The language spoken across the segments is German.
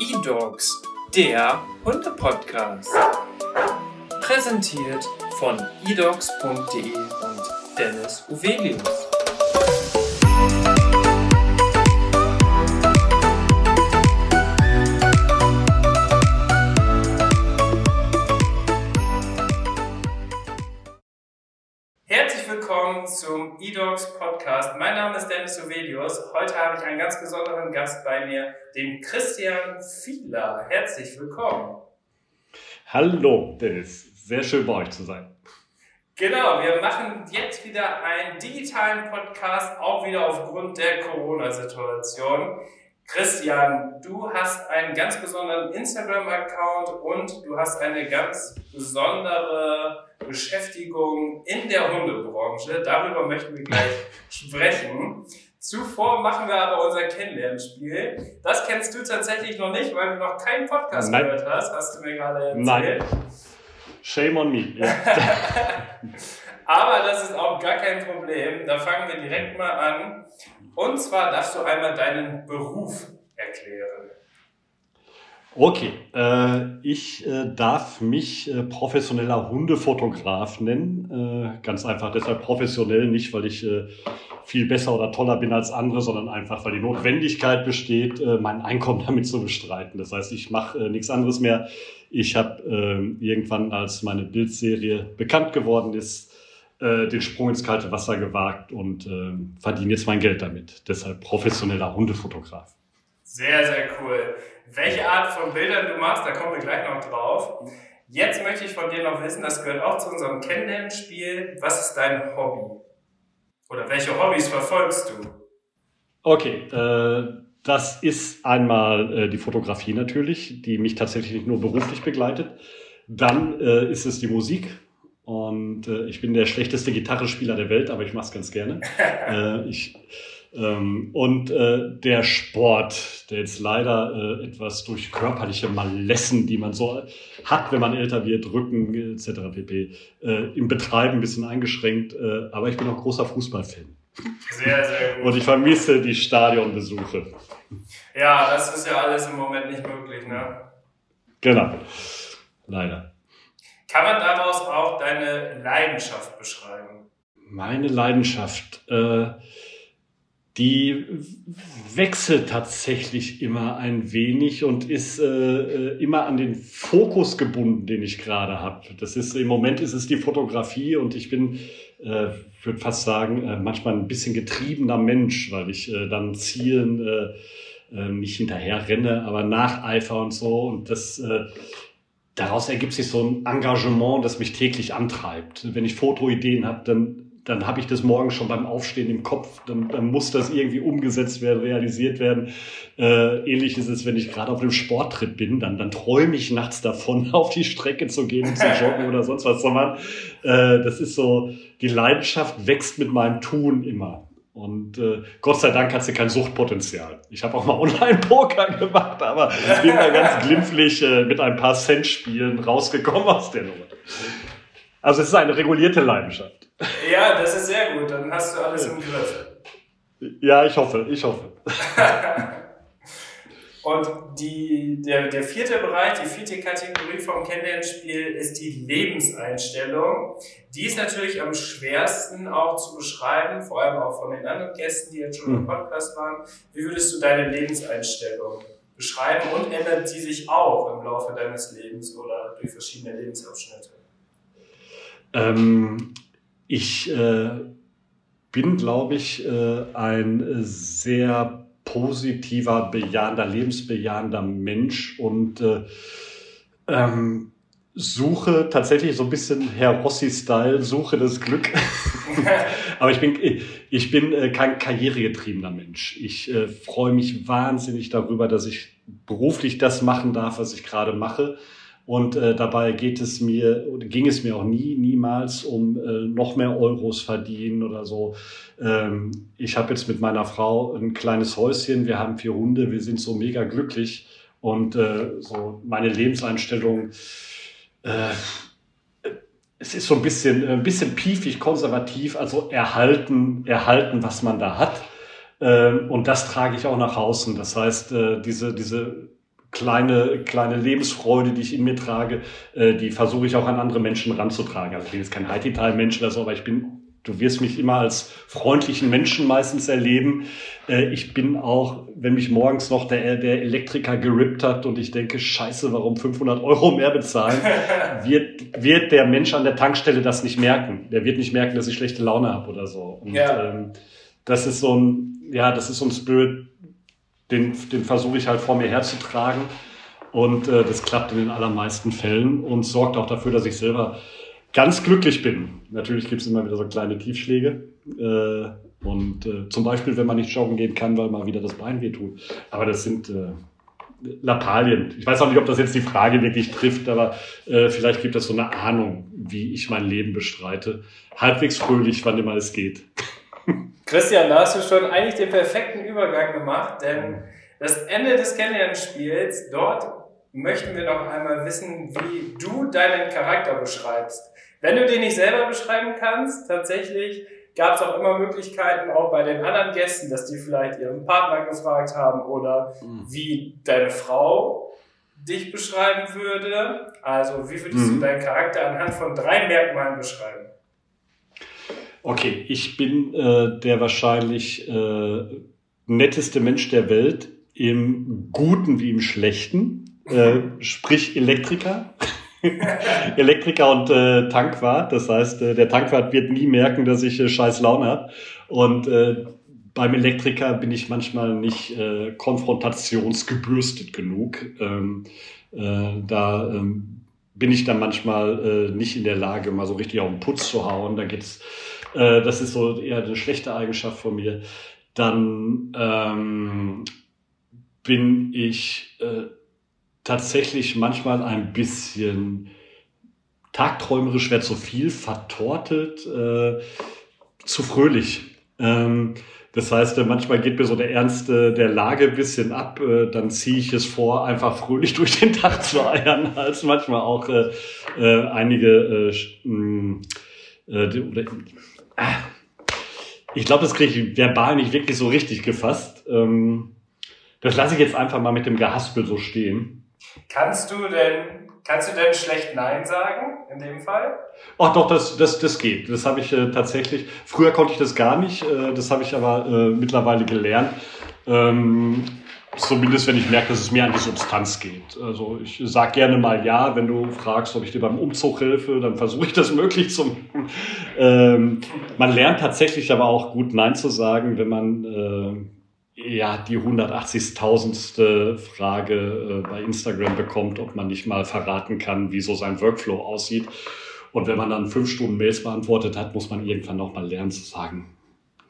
E-Dogs, der Hunde-Podcast. Präsentiert von edogs.de und Dennis Uvelius. Zum eDogs Podcast. Mein Name ist Dennis Sovelius. Heute habe ich einen ganz besonderen Gast bei mir, den Christian Fiedler. Herzlich willkommen. Hallo, Dennis. Sehr schön bei euch zu sein. Genau, wir machen jetzt wieder einen digitalen Podcast, auch wieder aufgrund der Corona-Situation. Christian, du hast einen ganz besonderen Instagram-Account und du hast eine ganz besondere Beschäftigung in der Hundebranche. Darüber möchten wir gleich sprechen. Zuvor machen wir aber unser Kennenlernspiel. Das kennst du tatsächlich noch nicht, weil du noch keinen Podcast Nein. gehört hast, hast du mir gerade erzählt. Nein. Shame on me. Ja. Aber das ist auch gar kein Problem. Da fangen wir direkt mal an. Und zwar darfst du einmal deinen Beruf erklären. Okay, äh, ich äh, darf mich äh, professioneller Hundefotograf nennen. Äh, ganz einfach deshalb professionell, nicht weil ich äh, viel besser oder toller bin als andere, sondern einfach weil die Notwendigkeit besteht, äh, mein Einkommen damit zu bestreiten. Das heißt, ich mache nichts anderes mehr. Ich habe äh, irgendwann, als meine Bildserie bekannt geworden ist, äh, den Sprung ins kalte Wasser gewagt und äh, verdiene jetzt mein Geld damit. Deshalb professioneller Hundefotograf. Sehr, sehr cool. Welche Art von Bildern du machst, da kommen wir gleich noch drauf. Jetzt möchte ich von dir noch wissen, das gehört auch zu unserem Kennenlernspiel. Was ist dein Hobby? Oder welche Hobbys verfolgst du? Okay, äh, das ist einmal äh, die Fotografie natürlich, die mich tatsächlich nicht nur beruflich begleitet. Dann äh, ist es die Musik. Und äh, ich bin der schlechteste Gitarrespieler der Welt, aber ich mache es ganz gerne. äh, ich, ähm, und äh, der Sport, der jetzt leider äh, etwas durch körperliche Malessen, die man so hat, wenn man älter wird, Rücken etc. pp. Äh, im Betreiben ein bisschen eingeschränkt. Äh, aber ich bin auch großer Fußballfan. Sehr, sehr gut. Und ich vermisse die Stadionbesuche. Ja, das ist ja alles im Moment nicht möglich, ne? Genau. Leider. Kann man daraus auch deine Leidenschaft beschreiben? Meine Leidenschaft, äh, die wechselt tatsächlich immer ein wenig und ist äh, äh, immer an den Fokus gebunden, den ich gerade habe. Im Moment ist es die Fotografie und ich bin, äh, würde fast sagen, äh, manchmal ein bisschen getriebener Mensch, weil ich äh, dann Zielen äh, äh, nicht hinterher renne, aber nacheifer und so und das äh, daraus ergibt sich so ein Engagement, das mich täglich antreibt. Wenn ich Fotoideen habe, dann, dann habe ich das morgen schon beim Aufstehen im Kopf. Dann, dann muss das irgendwie umgesetzt werden, realisiert werden. Äh, ähnlich ist es, wenn ich gerade auf einem Sporttrip bin, dann, dann träume ich nachts davon, auf die Strecke zu gehen, zu joggen oder sonst was zu machen. Äh, das ist so, die Leidenschaft wächst mit meinem Tun immer. Und äh, Gott sei Dank hat sie kein Suchtpotenzial. Ich habe auch mal Online-Poker gemacht, aber bin da ganz glimpflich äh, mit ein paar Cent-Spielen rausgekommen aus der Nummer. Also es ist eine regulierte Leidenschaft. Ja, das ist sehr gut. Dann hast du alles im Griff. Ja, ich hoffe, ich hoffe. Und die, der, der vierte Bereich, die vierte Kategorie vom Kennenlernspiel ist die Lebenseinstellung. Die ist natürlich am schwersten auch zu beschreiben, vor allem auch von den anderen Gästen, die jetzt schon im Podcast waren. Wie würdest du deine Lebenseinstellung beschreiben und ändert die sich auch im Laufe deines Lebens oder durch verschiedene Lebensabschnitte? Ähm, ich äh, bin, glaube ich, äh, ein sehr positiver, bejahender, lebensbejahender Mensch und äh, ähm, suche tatsächlich so ein bisschen Herr Rossi-Style, suche das Glück. Aber ich bin, ich bin äh, kein karrieregetriebener Mensch. Ich äh, freue mich wahnsinnig darüber, dass ich beruflich das machen darf, was ich gerade mache. Und äh, dabei geht es mir, ging es mir auch nie, niemals um äh, noch mehr Euros verdienen oder so. Ähm, ich habe jetzt mit meiner Frau ein kleines Häuschen, wir haben vier Hunde, wir sind so mega glücklich. Und äh, so meine Lebenseinstellung, äh, es ist so ein bisschen, ein bisschen piefig, konservativ, also erhalten, erhalten, was man da hat. Ähm, und das trage ich auch nach außen. Das heißt, äh, diese, diese kleine, kleine Lebensfreude, die ich in mir trage, äh, die versuche ich auch an andere Menschen ranzutragen. Also ich bin jetzt kein High-Detail-Mensch oder so, aber ich bin, du wirst mich immer als freundlichen Menschen meistens erleben. Äh, ich bin auch, wenn mich morgens noch der, der Elektriker gerippt hat und ich denke, scheiße, warum 500 Euro mehr bezahlen, wird, wird der Mensch an der Tankstelle das nicht merken. Der wird nicht merken, dass ich schlechte Laune habe oder so. Und ja. ähm, das ist so ein, ja, das ist so ein Spirit, den, den versuche ich halt vor mir herzutragen. Und äh, das klappt in den allermeisten Fällen und sorgt auch dafür, dass ich selber ganz glücklich bin. Natürlich gibt es immer wieder so kleine Tiefschläge. Äh, und äh, zum Beispiel, wenn man nicht joggen gehen kann, weil mal wieder das Bein wehtut. Aber das sind äh, Lappalien. Ich weiß auch nicht, ob das jetzt die Frage wirklich trifft, aber äh, vielleicht gibt es so eine Ahnung, wie ich mein Leben bestreite. Halbwegs fröhlich, wann immer es geht. Christian, da hast du schon eigentlich den perfekten Übergang gemacht, denn das Ende des Kennenlernspiels, dort möchten wir noch einmal wissen, wie du deinen Charakter beschreibst. Wenn du den nicht selber beschreiben kannst, tatsächlich gab es auch immer Möglichkeiten, auch bei den anderen Gästen, dass die vielleicht ihren Partner gefragt haben oder mhm. wie deine Frau dich beschreiben würde. Also wie würdest mhm. du deinen Charakter anhand von drei Merkmalen beschreiben? Okay, ich bin äh, der wahrscheinlich äh, netteste Mensch der Welt im Guten wie im Schlechten, äh, sprich Elektriker. Elektriker und äh, Tankwart. Das heißt, äh, der Tankwart wird nie merken, dass ich äh, scheiß Laune habe. Und äh, beim Elektriker bin ich manchmal nicht äh, konfrontationsgebürstet genug. Ähm, äh, da ähm, bin ich dann manchmal äh, nicht in der Lage, mal so richtig auf den Putz zu hauen. Da geht's äh, das ist so eher eine schlechte Eigenschaft von mir. Dann ähm, bin ich äh, tatsächlich manchmal ein bisschen tagträumerisch, wäre zu viel, vertortelt, äh, zu fröhlich. Ähm, das heißt, äh, manchmal geht mir so der Ernst der Lage ein bisschen ab. Äh, dann ziehe ich es vor, einfach fröhlich durch den Tag zu eiern, als manchmal auch äh, äh, einige äh, äh, oder. Ich glaube, das kriege ich verbal nicht wirklich so richtig gefasst. Ähm, das lasse ich jetzt einfach mal mit dem Gehaspel so stehen. Kannst du denn, kannst du denn schlecht Nein sagen in dem Fall? Ach doch, das, das, das geht. Das habe ich äh, tatsächlich. Früher konnte ich das gar nicht. Äh, das habe ich aber äh, mittlerweile gelernt. Ähm, Zumindest, wenn ich merke, dass es mir an die Substanz geht. Also ich sag gerne mal ja, wenn du fragst, ob ich dir beim Umzug helfe, dann versuche ich das möglich zu machen. Ähm, man lernt tatsächlich aber auch gut Nein zu sagen, wenn man äh, ja die 180.000. Frage äh, bei Instagram bekommt, ob man nicht mal verraten kann, wie so sein Workflow aussieht. Und wenn man dann fünf Stunden Mails beantwortet hat, muss man irgendwann noch mal lernen zu sagen,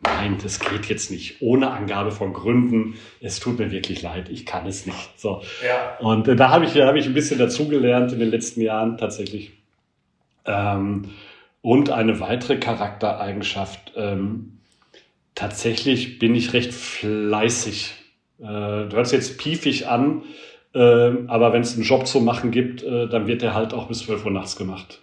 nein, das geht jetzt nicht, ohne Angabe von Gründen. Es tut mir wirklich leid, ich kann es nicht. So. Ja. Und äh, da habe ich, hab ich ein bisschen dazugelernt in den letzten Jahren tatsächlich. Ähm, und eine weitere Charaktereigenschaft. Ähm, tatsächlich bin ich recht fleißig. Äh, du hörst jetzt piefig an, äh, aber wenn es einen Job zu machen gibt, äh, dann wird der halt auch bis 12 Uhr nachts gemacht.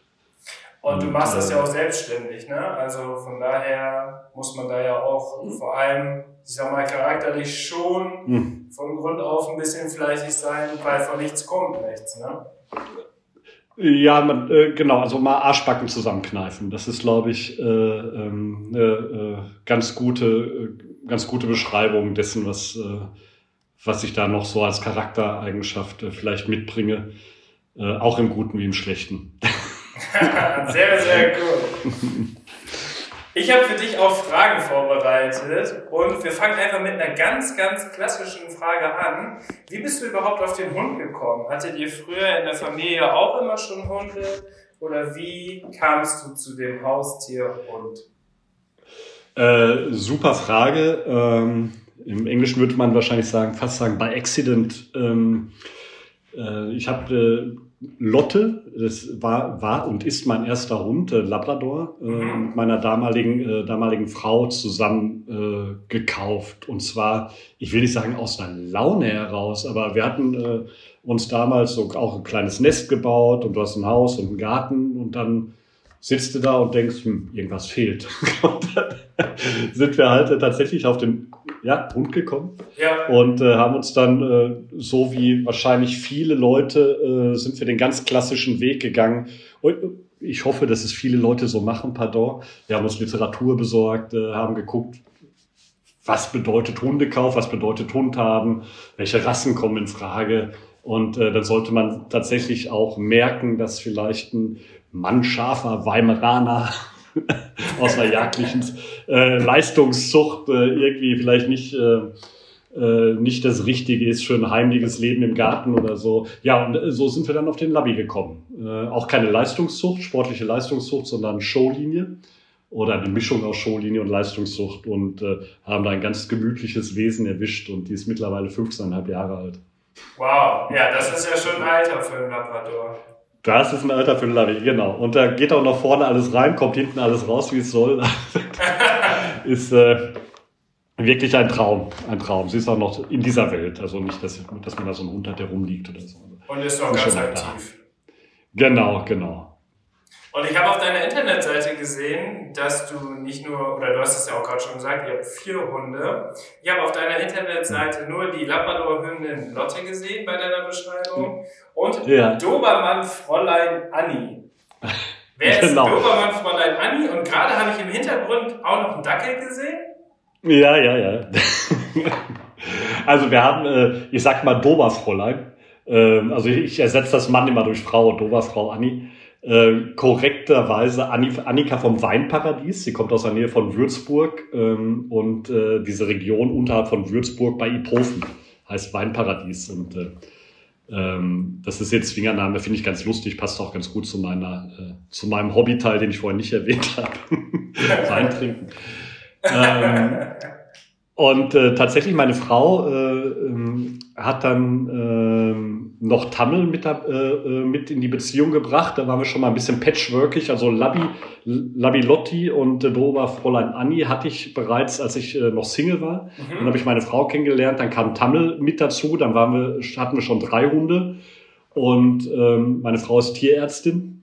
Und du machst das ja auch selbstständig, ne? Also von daher muss man da ja auch mhm. vor allem, ich sag mal, charakterlich schon mhm. von Grund auf ein bisschen fleißig sein, weil von nichts kommt nichts, ne? Ja, man, äh, genau, also mal Arschbacken zusammenkneifen. Das ist, glaube ich, äh, ähm, äh, äh, ganz gute, äh, ganz gute Beschreibung dessen, was, äh, was ich da noch so als Charaktereigenschaft äh, vielleicht mitbringe, äh, auch im Guten wie im Schlechten. sehr, sehr cool. Ich habe für dich auch Fragen vorbereitet und wir fangen einfach mit einer ganz, ganz klassischen Frage an. Wie bist du überhaupt auf den Hund gekommen? Hattet ihr früher in der Familie auch immer schon Hunde oder wie kamst du zu dem Haustier Hund? Äh, super Frage. Ähm, Im Englischen würde man wahrscheinlich sagen, fast sagen by accident. Ähm, äh, ich habe äh, Lotte, das war, war und ist mein erster Hund, äh, Labrador, äh, mhm. mit meiner damaligen, äh, damaligen Frau zusammen äh, gekauft. Und zwar, ich will nicht sagen aus einer Laune heraus, aber wir hatten äh, uns damals so auch ein kleines Nest gebaut und du hast ein Haus und einen Garten und dann sitzt du da und denkst, hm, irgendwas fehlt. und, dann, sind wir halt äh, tatsächlich auf den ja, Hund gekommen Ja. und äh, haben uns dann, äh, so wie wahrscheinlich viele Leute, äh, sind wir den ganz klassischen Weg gegangen. Und ich hoffe, dass es viele Leute so machen, pardon. Wir haben uns Literatur besorgt, äh, haben geguckt, was bedeutet Hundekauf, was bedeutet Hund haben, welche Rassen kommen in Frage. Und äh, dann sollte man tatsächlich auch merken, dass vielleicht ein Mannschafer Weimaraner aus einer jagdlichen äh, Leistungszucht äh, irgendwie vielleicht nicht, äh, äh, nicht das Richtige ist für ein heimliches Leben im Garten oder so. Ja, und äh, so sind wir dann auf den Labby gekommen. Äh, auch keine Leistungszucht, sportliche Leistungszucht, sondern Showlinie oder eine Mischung aus Showlinie und Leistungszucht und haben da ein ganz gemütliches Wesen erwischt und die ist mittlerweile 15,5 Jahre alt. Wow. Ja, das ist ja schon ein Alter für einen Labrador. Das ist ein Alter für ein Labby, genau. Und da geht auch noch vorne alles rein, kommt hinten alles raus, wie es soll. ist äh, wirklich ein Traum, ein Traum. Sie ist auch noch in dieser Welt, also nicht, dass, dass man da so einen Hund hat, der rumliegt oder so. Und ist auch Ist ganz da. aktiv. Genau, genau. Und ich habe auf deiner Internetseite gesehen, dass du nicht nur, oder du hast es ja auch gerade schon gesagt, ihr habt vier Hunde. Ich habe auf deiner Internetseite nur die Labrador-Hündin Lotte gesehen bei deiner Beschreibung und Ja. Dobermann Fräulein Anni. Wer ist Genau. Dobermann Fräulein Anni? Und gerade habe ich im Hintergrund auch noch einen Dackel gesehen. Ja, ja, ja. also wir haben, äh, ich sag mal Doberfräulein. Ähm, also ich ersetze das Mann immer durch Frau, Doberfrau Anni. Äh, korrekterweise Anni, Annika vom Weinparadies. Sie kommt aus der Nähe von Würzburg ähm, und äh, diese Region unterhalb von Würzburg bei Iphofen heißt Weinparadies. Und äh, ähm, das ist jetzt Zwingername, finde ich ganz lustig, passt auch ganz gut zu meiner, äh, zu meinem Hobbyteil, den ich vorher nicht erwähnt habe. Wein trinken. Ähm, und äh, tatsächlich, meine Frau äh, ähm, hat dann ähm, noch Tammel mit, äh, äh, mit in die Beziehung gebracht. Da waren wir schon mal ein bisschen patchworkig. Also Labi, Labi Lotti und äh, Fräulein Anni hatte ich bereits, als ich äh, noch Single war. Dann habe ich meine Frau kennengelernt. Dann kam Tammel mit dazu. Dann waren wir, hatten wir schon drei Hunde. Und ähm, meine Frau ist Tierärztin.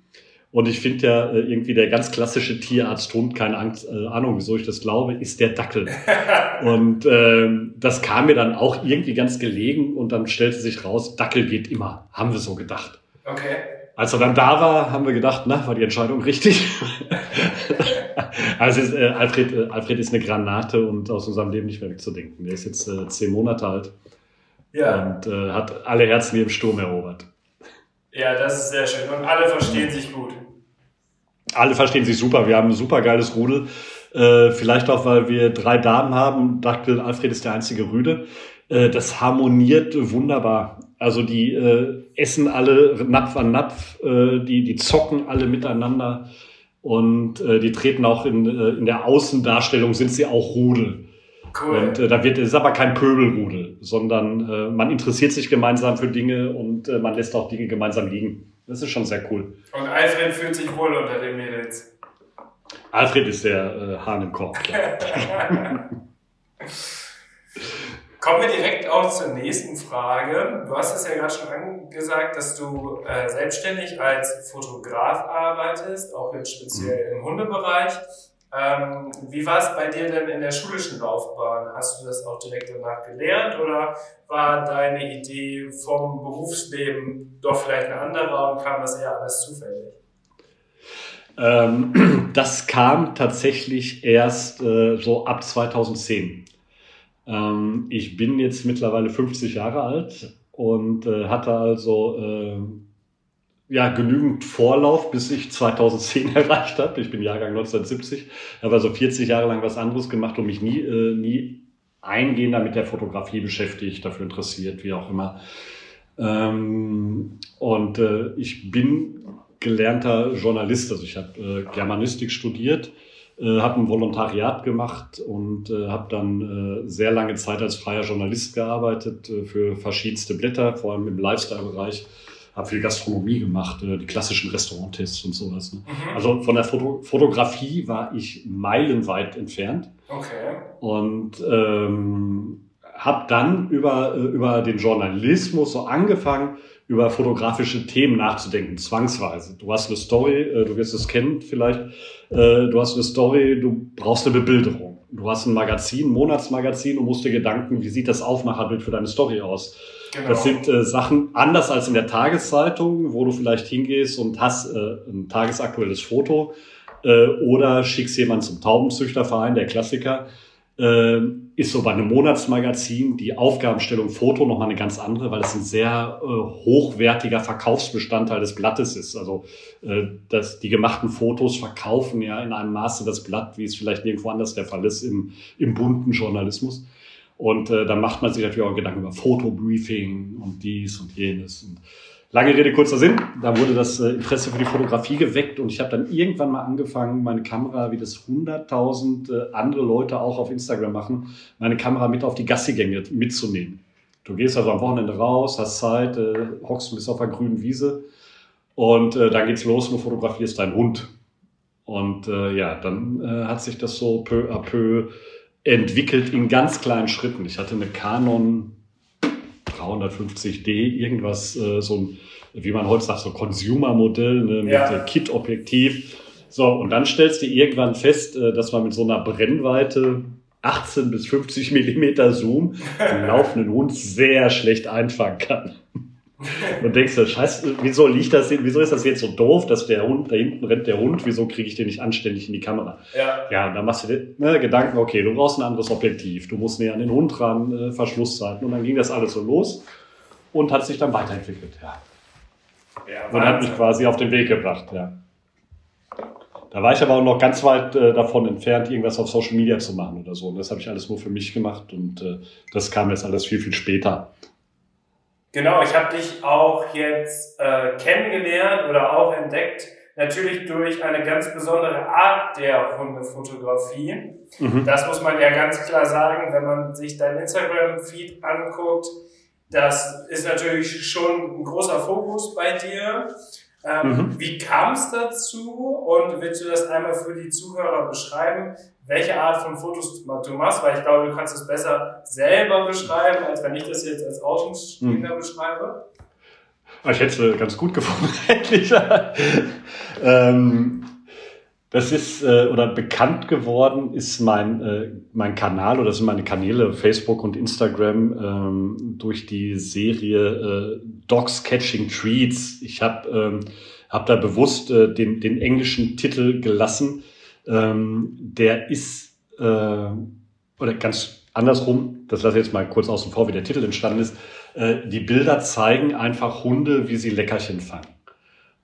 Und ich finde ja äh, irgendwie der ganz klassische Tierarzthund, keine Angst, äh, Ahnung, wieso ich das glaube, ist der Dackel. und ähm, das kam mir dann auch irgendwie ganz gelegen und dann stellte sich raus, Dackel geht immer, haben wir so gedacht. Okay. Als er dann da war, haben wir gedacht, na, war die Entscheidung richtig? also ist, äh, Alfred, äh, Alfred ist eine Granate und aus unserem Leben nicht mehr wegzudenken. Der ist jetzt äh, zehn Monate alt Ja. und äh, hat alle Herzen wie im Sturm erobert. Ja, das ist sehr schön. Und alle verstehen sich gut. Alle verstehen sich super. Wir haben ein super geiles Rudel. Äh, vielleicht auch, weil wir drei Damen haben. Dackel Alfred ist der einzige Rüde. Äh, das harmoniert wunderbar. Also die äh, essen alle Napf an Napf, die, die zocken alle miteinander und die treten auch in, in der Außendarstellung sind sie auch Rudel. Cool. Und äh, da wird es ist aber kein Pöbelrudel, sondern äh, man interessiert sich gemeinsam für Dinge und äh, man lässt auch Dinge gemeinsam liegen. Das ist schon sehr cool. Und Alfred fühlt sich wohl unter den Mädels. Alfred ist der äh, Hahn im Korb. Kommen wir direkt auch zur nächsten Frage. Du hast es ja gerade schon angesagt, dass du äh, selbstständig als Fotograf arbeitest, auch jetzt speziell im Hundebereich. Ähm, wie war es bei dir denn in der schulischen Laufbahn? Hast du das auch direkt danach gelernt oder war deine Idee vom Berufsleben doch vielleicht eine andere und kam das eher alles zufällig? Ähm, das kam tatsächlich erst äh, so ab 2010. Ähm, ich bin jetzt mittlerweile 50 Jahre alt und äh, hatte also äh, ja, genügend Vorlauf, bis ich 2010 erreicht habe. Ich bin Jahrgang 1970, habe also 40 Jahre lang was anderes gemacht und mich nie, äh, nie eingehender mit der Fotografie beschäftigt, dafür interessiert, wie auch immer. Ähm, und äh, ich bin gelernter Journalist, also ich habe äh, Germanistik studiert, äh, habe ein Volontariat gemacht und äh, habe dann äh, sehr lange Zeit als freier Journalist gearbeitet äh, für verschiedenste Blätter, vor allem im Lifestyle-Bereich. Habe viel Gastronomie gemacht, äh, die klassischen Restauranttests und sowas. Ne? Mhm. Also von der Foto Fotografie war ich meilenweit entfernt Okay. und ähm, habe dann über, äh, über den Journalismus so angefangen, über fotografische Themen nachzudenken, zwangsweise. Du hast eine Story, äh, du wirst es kennen vielleicht, äh, du hast eine Story, du brauchst eine Bebilderung. Du hast ein Magazin, ein Monatsmagazin und musst dir Gedanken, wie sieht das Aufmacherbild für deine Story aus? Genau. Das sind äh, Sachen anders als in der Tageszeitung, wo du vielleicht hingehst und hast äh, ein tagesaktuelles Foto äh, oder schickst jemanden zum Taubenzüchterverein, der Klassiker äh, ist so bei einem Monatsmagazin die Aufgabenstellung Foto nochmal eine ganz andere, weil es ein sehr äh, hochwertiger Verkaufsbestandteil des Blattes ist. Also äh, dass die gemachten Fotos verkaufen ja in einem Maße das Blatt, wie es vielleicht nirgendwo anders der Fall ist im, im bunten Journalismus. Und äh, dann macht man sich natürlich auch Gedanken über Fotobriefing und dies und jenes. Und Lange Rede, kurzer Sinn. Da wurde das äh, Interesse für die Fotografie geweckt und ich habe dann irgendwann mal angefangen, meine Kamera, wie das 100.000 äh, andere Leute auch auf Instagram machen, meine Kamera mit auf die Gassigänge mitzunehmen. Du gehst also am Wochenende raus, hast Zeit, äh, hockst ein bisschen auf der grünen Wiese und äh, dann geht's los und du fotografierst deinen Hund. Und äh, ja, dann äh, hat sich das so peu à peu entwickelt in ganz kleinen Schritten. Ich hatte eine Canon 350D, irgendwas, äh, so ein, wie man heute sagt, so Consumer-Modell ne, mit ja. Kit-Objektiv. So, und dann stellst du irgendwann fest, äh, dass man mit so einer Brennweite 18 bis 50 Millimeter Zoom einen laufenden Hund sehr schlecht einfangen kann. Und denkst du, scheiße, wieso liegt das, wieso ist das jetzt so doof, dass der Hund, da hinten rennt der Hund, wieso kriege ich den nicht anständig in die Kamera? Ja. Ja, dann machst du dir ne, Gedanken, okay, du brauchst ein anderes Objektiv, du musst näher an den Hund ran, äh, Verschlusszeiten. Und dann ging das alles so los und hat sich dann weiterentwickelt, ja. ja und hat mich quasi auf den Weg gebracht, ja. Da war ich aber auch noch ganz weit äh, davon entfernt, irgendwas auf Social Media zu machen oder so. Und das habe ich alles nur für mich gemacht und äh, das kam jetzt alles viel, viel später. Genau, ich habe dich auch jetzt äh, kennengelernt oder auch entdeckt, natürlich durch eine ganz besondere Art der Hundefotografie. Mhm. Das muss man ja ganz klar sagen, wenn man sich dein Instagram-Feed anguckt. Das ist natürlich schon ein großer Fokus bei dir. Ähm, mhm. Wie kam es dazu und willst du das einmal für die Zuhörer beschreiben, welche Art von Fotos du machst? Weil ich glaube, du kannst es besser selber beschreiben, als wenn ich das jetzt als Außenstehender mhm. beschreibe. Ah, ich hätte es ganz gut gefunden, eigentlich. ähm, das ist äh, oder bekannt geworden ist mein äh, mein Kanal oder sind meine Kanäle Facebook und Instagram ähm, durch die Serie äh, Dogs Catching Treats. Ich habe ähm, hab da bewusst äh, den den englischen Titel gelassen. Ähm, der ist äh, oder ganz andersrum. Das lasse ich jetzt mal kurz außen vor, wie der Titel entstanden ist. Äh, die Bilder zeigen einfach Hunde, wie sie Leckerchen fangen.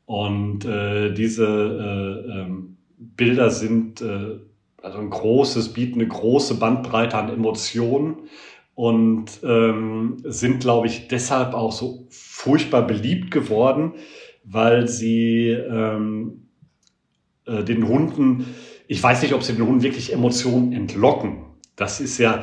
Und äh, diese äh, ähm, Bilder sind äh, also ein großes, bieten eine große Bandbreite an Emotionen und ähm, sind, glaube ich, deshalb auch so furchtbar beliebt geworden, weil sie ähm, äh, den Hunden, ich weiß nicht, ob sie den Hunden wirklich Emotionen entlocken. Das ist ja,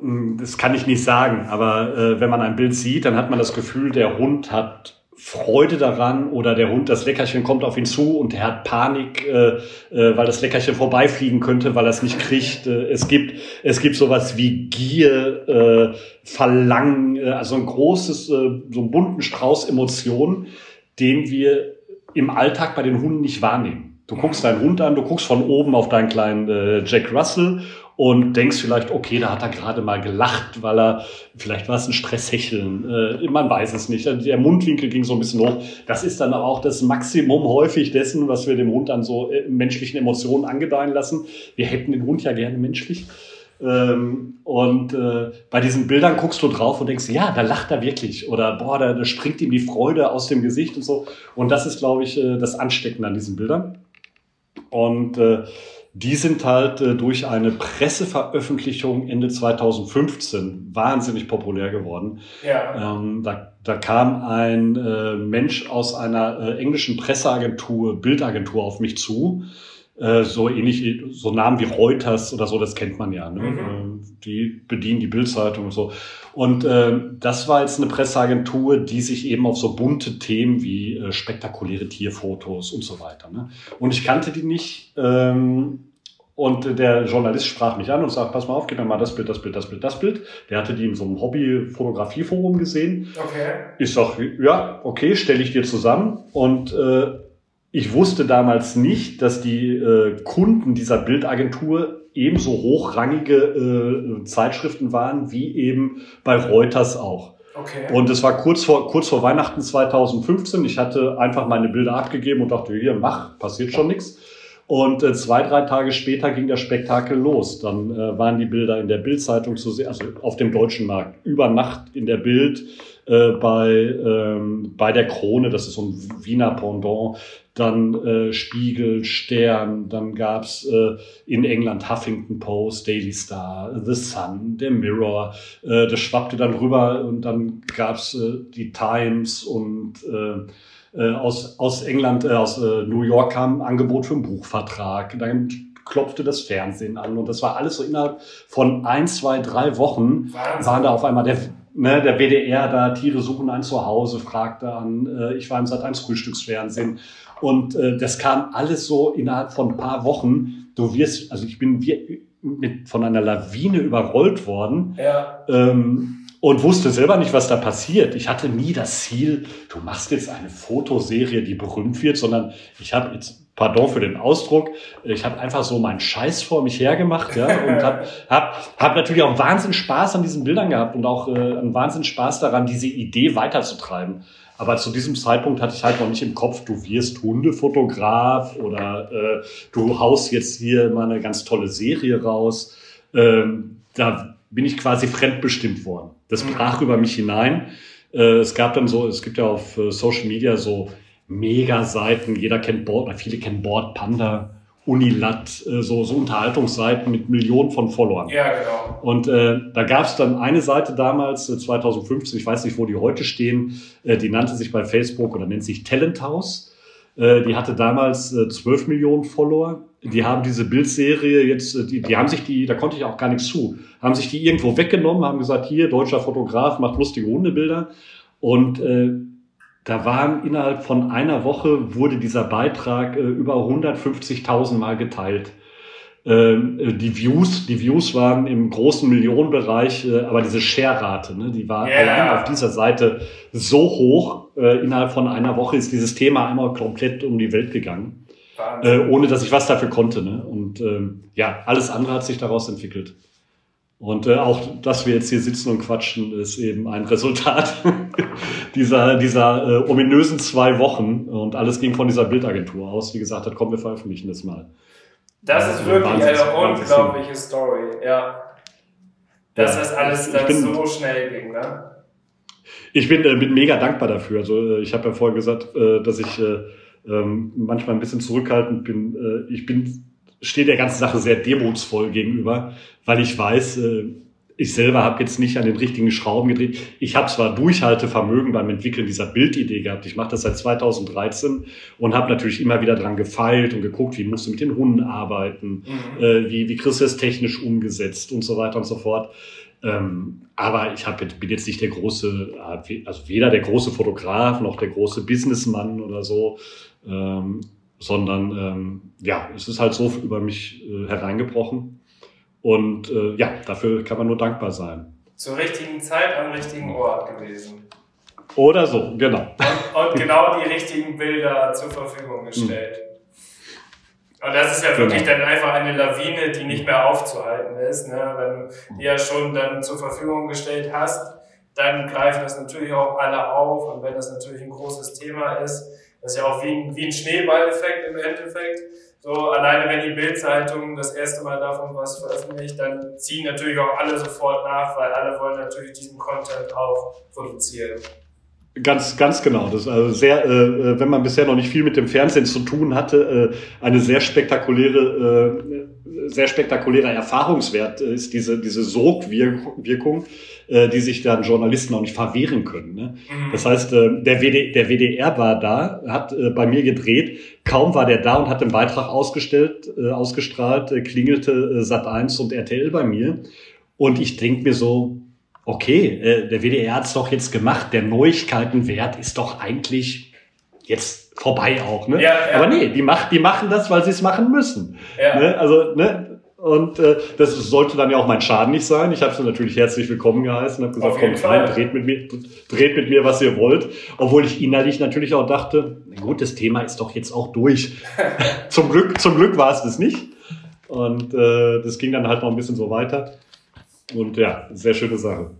hm, das kann ich nicht sagen, aber äh, wenn man ein Bild sieht, dann hat man das Gefühl, der Hund hat Freude daran oder der Hund, das Leckerchen kommt auf ihn zu und er hat Panik, äh, äh, weil das Leckerchen vorbeifliegen könnte, weil er es nicht kriegt. Äh, es gibt es gibt sowas wie Gier, äh, Verlangen, äh, also ein großes, äh, so einen bunten Strauß Emotionen, den wir im Alltag bei den Hunden nicht wahrnehmen. Du guckst deinen Hund an, du guckst von oben auf deinen kleinen äh, Jack Russell und denkst vielleicht, okay, da hat er gerade mal gelacht, weil er, vielleicht war es ein Stresshecheln, äh, man weiß es nicht. Der Mundwinkel ging so ein bisschen hoch. Das ist dann aber auch das Maximum häufig dessen, was wir dem Hund an so äh, menschlichen Emotionen angedeihen lassen. Wir hätten den Hund ja gerne menschlich. Ähm, und äh, bei diesen Bildern guckst du drauf und denkst, ja, da lacht er wirklich. Oder boah, da, da springt ihm die Freude aus dem Gesicht und so. Und das ist, glaube ich, äh, das Anstecken an diesen Bildern. Und äh, die sind halt äh, durch eine Presseveröffentlichung Ende 2015 wahnsinnig populär geworden. Ja. Ähm, da, da kam ein äh, Mensch aus einer äh, englischen Presseagentur, Bildagentur auf mich zu. Äh, so ähnlich, so Namen wie Reuters oder so, das kennt man ja. Ne? Mhm. Äh, die bedienen die Bildzeitung und so. Und äh, das war jetzt eine Presseagentur, die sich eben auf so bunte Themen wie äh, spektakuläre Tierfotos und so weiter. Ne? Und ich kannte die nicht. Ähm, und der Journalist sprach mich an und sagt, pass mal auf, gib mir mal das Bild, das Bild, das Bild, das Bild. Der hatte die in so einem Hobby-Fotografie-Forum gesehen. Okay. Ich sag, ja, okay, stelle ich dir zusammen. Und äh, ich wusste damals nicht, dass die äh, Kunden dieser Bildagentur ebenso hochrangige äh, Zeitschriften waren wie eben bei Reuters auch. Okay. Und es war kurz vor, kurz vor Weihnachten 2015. Ich hatte einfach meine Bilder abgegeben und dachte, hier, mach, passiert schon nichts. Und äh, zwei, drei Tage später ging das Spektakel los. Dann äh, waren die Bilder in der Bildzeitung zu sehen, also auf dem deutschen Markt, über Nacht in der Bild, äh, bei, ähm, bei der Krone, das ist so ein Wiener Pendant, dann äh, Spiegel, Stern, dann gab's äh, in England Huffington Post, Daily Star, The Sun, der Mirror. Äh, das schwappte dann rüber und dann gab's äh, die Times und äh, äh, aus, aus England, äh, aus äh, New York kam ein Angebot für einen Buchvertrag. Dann klopfte das Fernsehen an und das war alles so innerhalb von ein, zwei, drei Wochen Wahnsinn. waren da auf einmal der, ne, der WDR da, Tiere suchen ein Zuhause, fragte an, äh, ich war im Sat 1 Frühstücksfernsehen und äh, das kam alles so innerhalb von ein paar Wochen. Du wirst, also ich bin wie, mit, von einer Lawine überrollt worden. Ja. Ähm, und wusste selber nicht, was da passiert. Ich hatte nie das Ziel, du machst jetzt eine Fotoserie, die berühmt wird, sondern ich habe jetzt, pardon für den Ausdruck, ich habe einfach so meinen Scheiß vor mich hergemacht ja, und habe hab, hab natürlich auch Wahnsinn Spaß an diesen Bildern gehabt und auch äh, einen Wahnsinn Spaß daran, diese Idee weiterzutreiben. Aber zu diesem Zeitpunkt hatte ich halt noch nicht im Kopf, du wirst Hundefotograf oder äh, du haust jetzt hier mal eine ganz tolle Serie raus. Ähm, da bin ich quasi fremdbestimmt worden. Das mhm. brach über mich hinein. Äh, es gab dann so, es gibt ja auf äh, Social Media so Mega-Seiten, jeder kennt Board, viele kennen Board Panda, Unilat, äh, so, so Unterhaltungsseiten mit Millionen von Followern. Ja, genau. Und äh, da gab es dann eine Seite damals, äh, 2015, ich weiß nicht, wo die heute stehen, äh, die nannte sich bei Facebook oder nennt sich Talent House. Äh, die hatte damals äh, 12 Millionen Follower. Die haben diese Bildserie jetzt, äh, die, die haben sich die, da konnte ich auch gar nichts zu, haben sich die irgendwo weggenommen, haben gesagt, hier, deutscher Fotograf macht lustige Hundebilder. Und äh, da waren innerhalb von einer Woche wurde dieser Beitrag äh, über 150.000 Mal geteilt. Ähm, äh, die Views, die Views waren im großen Millionenbereich, äh, aber diese Share-Rate, ne, die war yeah. allein auf dieser Seite so hoch. Äh, innerhalb von einer Woche ist dieses Thema einmal komplett um die Welt gegangen, äh, ohne dass ich was dafür konnte. Ne? Und ähm, ja, alles andere hat sich daraus entwickelt. Und äh, auch, dass wir jetzt hier sitzen und quatschen, ist eben ein Resultat dieser, dieser äh, ominösen zwei Wochen. Und alles ging von dieser Bildagentur aus, die gesagt hat, komm, wir veröffentlichen das mal. Das ist also wirklich eine unglaubliche Story, ja. Dass ja, das alles dann bin, so schnell ging, ne? Ich bin, äh, bin mega dankbar dafür. Also äh, ich habe ja vorhin gesagt, äh, dass ich äh, ähm, manchmal ein bisschen zurückhaltend bin. Äh, ich bin stehe der ganzen Sache sehr demutsvoll gegenüber, weil ich weiß, äh, ich selber habe jetzt nicht an den richtigen Schrauben gedreht. Ich habe zwar Durchhaltevermögen beim Entwickeln dieser Bildidee gehabt. Ich mache das seit 2013 und habe natürlich immer wieder dran gefeilt und geguckt, wie musst du mit den Hunden arbeiten, mhm. äh, wie, wie kriegst du es technisch umgesetzt und so weiter und so fort. Ähm, aber ich hab, bin jetzt nicht der große, also weder der große Fotograf noch der große Businessmann oder so. Ähm, sondern ähm, ja, es ist halt so über mich äh, hereingebrochen. Und äh, ja, dafür kann man nur dankbar sein. Zur richtigen Zeit am richtigen Ort gewesen. Oder so, genau. Und, und genau die richtigen Bilder zur Verfügung gestellt. Hm. Und das ist ja wirklich genau. dann einfach eine Lawine, die nicht mehr aufzuhalten ist. Ne? Wenn du die ja schon dann zur Verfügung gestellt hast, dann greifen das natürlich auch alle auf. Und wenn das natürlich ein großes Thema ist, das ist ja auch wie ein, wie ein Schneeballeffekt im Endeffekt. So, alleine wenn die Bildzeitung das erste Mal davon was veröffentlicht, dann ziehen natürlich auch alle sofort nach, weil alle wollen natürlich diesen Content auch produzieren. Ganz, ganz genau. Das ist also sehr, äh, äh, wenn man bisher noch nicht viel mit dem Fernsehen zu tun hatte, äh, eine sehr spektakuläre, äh, sehr spektakulärer Erfahrungswert ist diese, diese Sogwirkung, äh, die sich dann Journalisten auch nicht verwehren können. Ne? Mhm. Das heißt, äh, der, WD, der WDR war da, hat äh, bei mir gedreht, kaum war der da und hat den Beitrag ausgestellt, äh, ausgestrahlt, äh, klingelte äh, Sat1 und RTL bei mir. Und ich denke mir so, okay, äh, der WDR hat's doch jetzt gemacht, der Neuigkeitenwert ist doch eigentlich jetzt vorbei auch. Ne? Ja, ja. Aber nee, die, macht, die machen das, weil sie es machen müssen. Ja. Ne? Also ne, und äh, das sollte dann ja auch mein Schaden nicht sein. Ich habe sie natürlich herzlich willkommen geheißen und habe gesagt, kommt rein, dreht mit, mir, dreht mit mir, was ihr wollt. Obwohl ich innerlich natürlich auch dachte, gut, das Thema ist doch jetzt auch durch. zum, Glück, zum Glück war es das nicht. Und äh, das ging dann halt noch ein bisschen so weiter. Und ja, sehr schöne Sache.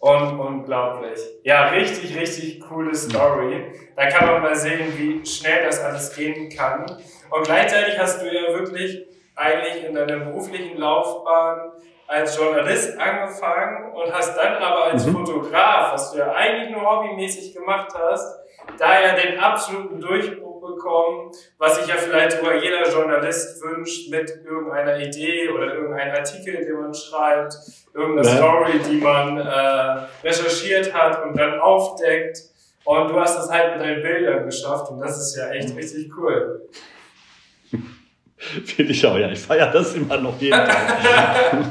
Und unglaublich. Ja, richtig, richtig coole Story. Da kann man mal sehen, wie schnell das alles gehen kann. Und gleichzeitig hast du ja wirklich eigentlich in deiner beruflichen Laufbahn als Journalist angefangen und hast dann aber als mhm. Fotograf, was du ja eigentlich nur hobbymäßig gemacht hast, da ja den absoluten Durchbruch bekommen, was sich ja vielleicht sogar jeder Journalist wünscht mit irgendeiner Idee oder irgendeinem Artikel, den man schreibt, irgendeine ja. Story, die man äh, recherchiert hat und dann aufdeckt. Und du hast das halt mit deinen Bildern geschafft und das ist ja echt richtig cool. Finde ich auch, ja. Ich feiere das immer noch jeden Tag.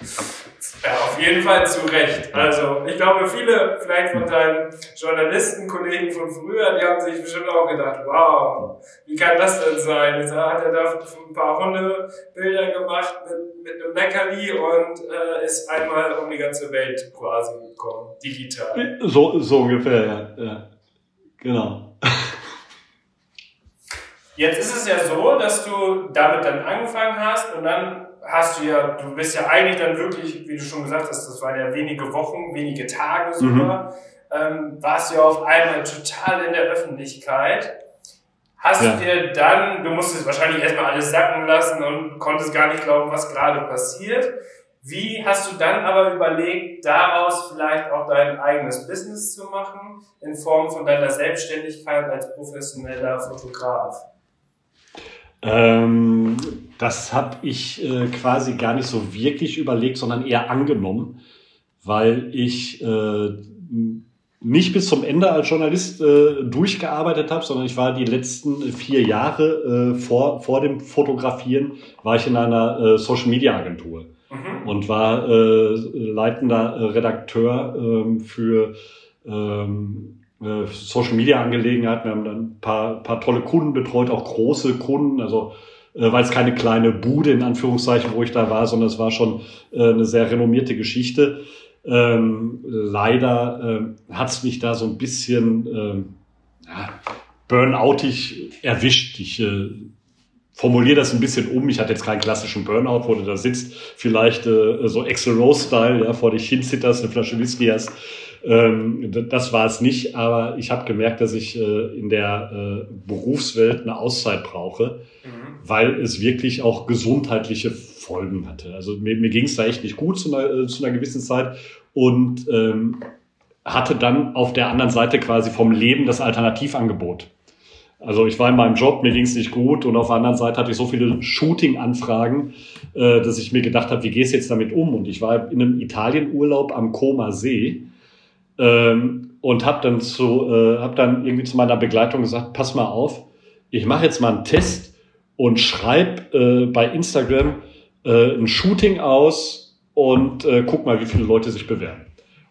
Ja, auf jeden Fall zu Recht. Also, ich glaube, viele vielleicht von deinen Journalistenkollegen von früher, die haben sich bestimmt auch gedacht, wow, wie kann das denn sein? Jetzt hat er da ein paar Hundebilder gemacht mit, mit einem Leckerli und äh, ist einmal um die ganze Welt quasi gekommen, digital. So, so ungefähr, ja. ja. Genau. Jetzt ist es ja so, dass du damit dann angefangen hast und dann hast du ja, du bist ja eigentlich dann wirklich, wie du schon gesagt hast, das waren ja wenige Wochen, wenige Tage sogar, mhm. ähm, warst du ja auf einmal total in der Öffentlichkeit. Hast ja. du dir dann, du musstest wahrscheinlich erstmal alles sacken lassen und konntest gar nicht glauben, was gerade passiert. Wie hast du dann aber überlegt, daraus vielleicht auch dein eigenes Business zu machen, in Form von deiner Selbstständigkeit als professioneller Fotograf? Ähm, das habe ich äh, quasi gar nicht so wirklich überlegt, sondern eher angenommen, weil ich äh, nicht bis zum Ende als Journalist äh, durchgearbeitet habe, sondern ich war die letzten vier Jahre äh, vor, vor dem Fotografieren, war ich in einer äh, Social-Media-Agentur mhm. und war äh, leitender Redakteur äh, für ähm, äh, Social Media Angelegenheiten. Wir haben dann ein paar, paar tolle Kunden betreut, auch große Kunden. Also äh, weil es keine kleine Bude in Anführungszeichen, wo ich da war, sondern es war schon äh, eine sehr renommierte Geschichte. Ähm, leider äh, hat es mich da so ein bisschen ähm, ja, burnoutig erwischt. Ich äh, formuliere das ein bisschen um. Ich hatte jetzt keinen klassischen Burnout, wo du da sitzt, vielleicht äh, so Excel Rose-Style, ja, vor dich hinzitterst, eine Flasche Whisky hast ähm, das war es nicht, aber ich habe gemerkt, dass ich äh, in der äh, Berufswelt eine Auszeit brauche, mhm. weil es wirklich auch gesundheitliche Folgen hatte. Also mir, mir ging es da echt nicht gut zu einer, äh, zu einer gewissen Zeit und ähm, hatte dann auf der anderen Seite quasi vom Leben das Alternativangebot. Also ich war in meinem Job, mir ging es nicht gut und auf der anderen Seite hatte ich so viele Shooting-Anfragen, äh, dass ich mir gedacht habe, wie gehst du jetzt damit um? Und ich war in einem Italienurlaub am Koma See ähm, und habe dann zu, äh, habe dann irgendwie zu meiner Begleitung gesagt, pass mal auf, ich mache jetzt mal einen Test und schreib äh, bei Instagram äh, ein Shooting aus und äh, guck mal, wie viele Leute sich bewerben.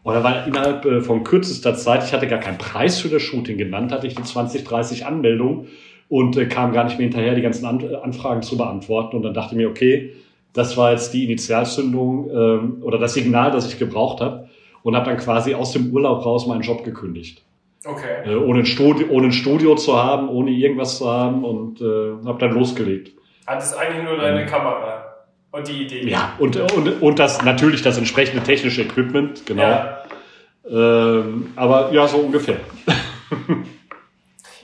Und da war innerhalb äh, von kürzester Zeit, ich hatte gar keinen Preis für das Shooting genannt, hatte ich die 20, 30 Anmeldungen und äh, kam gar nicht mehr hinterher, die ganzen An Anfragen zu beantworten. Und dann dachte ich mir, okay, das war jetzt die Initialzündung ähm, oder das Signal, das ich gebraucht habe und habe dann quasi aus dem Urlaub raus meinen Job gekündigt. Okay. Äh, ohne, ein Studio, ohne ein Studio zu haben, ohne irgendwas zu haben und äh, habe dann losgelegt. Hattest eigentlich nur deine Kamera und die Idee. Ja, und, und, und das natürlich das entsprechende technische Equipment, genau. Ja. Ähm, aber ja, so ungefähr.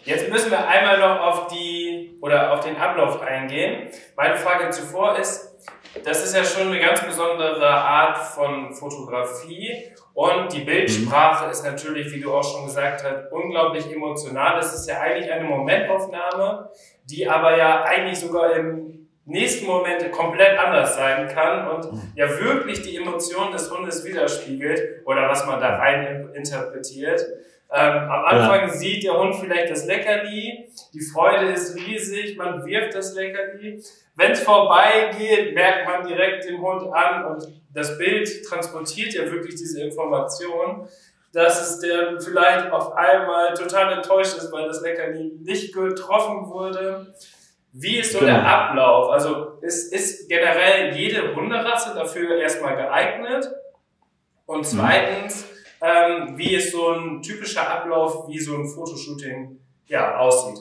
Jetzt müssen wir einmal noch auf die oder auf den Ablauf eingehen. Meine Frage zuvor ist, das ist ja schon eine ganz besondere Art von Fotografie und die Bildsprache ist natürlich, wie du auch schon gesagt hast, unglaublich emotional. Es ist ja eigentlich eine Momentaufnahme, die aber ja eigentlich sogar im nächsten Moment komplett anders sein kann und ja wirklich die Emotionen des Hundes widerspiegelt oder was man da rein interpretiert. Ähm, am Anfang ja. sieht der Hund vielleicht das Leckerli, die Freude ist riesig, man wirft das Leckerli. Wenn es vorbeigeht, merkt man direkt den Hund an und das Bild transportiert ja wirklich diese Information, dass es der vielleicht auf einmal total enttäuscht ist, weil das Leckerli nicht getroffen wurde. Wie ist so genau. der Ablauf? Also ist, ist generell jede Hunderasse dafür erstmal geeignet? Und mhm. Ähm, wie ist so ein typischer Ablauf, wie so ein Fotoshooting ja, aussieht?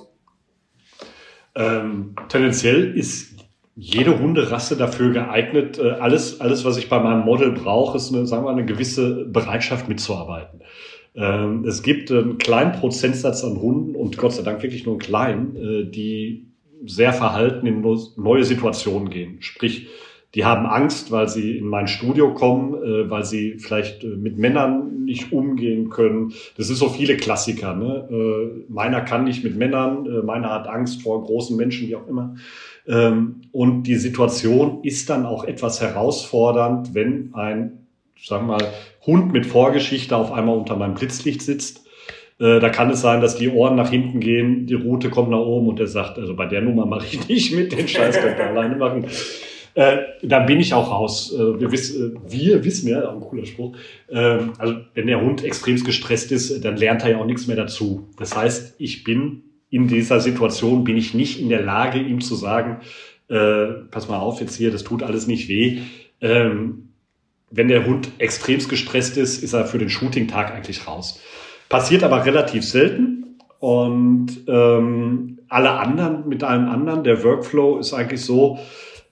Ähm, tendenziell ist jede Hunderasse dafür geeignet. Äh, alles, alles, was ich bei meinem Model brauche, ist eine, sagen wir, eine gewisse Bereitschaft mitzuarbeiten. Ähm, es gibt einen kleinen Prozentsatz an Hunden und Gott sei Dank wirklich nur einen kleinen, äh, die sehr verhalten in neue Situationen gehen. Sprich, die haben Angst, weil sie in mein Studio kommen, äh, weil sie vielleicht äh, mit Männern nicht umgehen können. Das ist so viele Klassiker. Ne? Äh, meiner kann nicht mit Männern, äh, meiner hat Angst vor großen Menschen, wie auch immer. Ähm, und die Situation ist dann auch etwas herausfordernd, wenn ein, sagen wir mal, Hund mit Vorgeschichte auf einmal unter meinem Blitzlicht sitzt. Äh, da kann es sein, dass die Ohren nach hinten gehen, die Route kommt nach oben und er sagt, also bei der Nummer mache ich nicht mit, den Scheiß könnt ihr alleine machen. Äh, da bin ich auch raus. Äh, wir, wiss, äh, wir wissen ja, auch ein cooler Spruch. Ähm, also wenn der Hund extremst gestresst ist, dann lernt er ja auch nichts mehr dazu. Das heißt, ich bin in dieser Situation, bin ich nicht in der Lage, ihm zu sagen, äh, pass mal auf jetzt hier, das tut alles nicht weh. Ähm, wenn der Hund extremst gestresst ist, ist er für den Shooting-Tag eigentlich raus. Passiert aber relativ selten. Und ähm, alle anderen, mit allen anderen, der Workflow ist eigentlich so,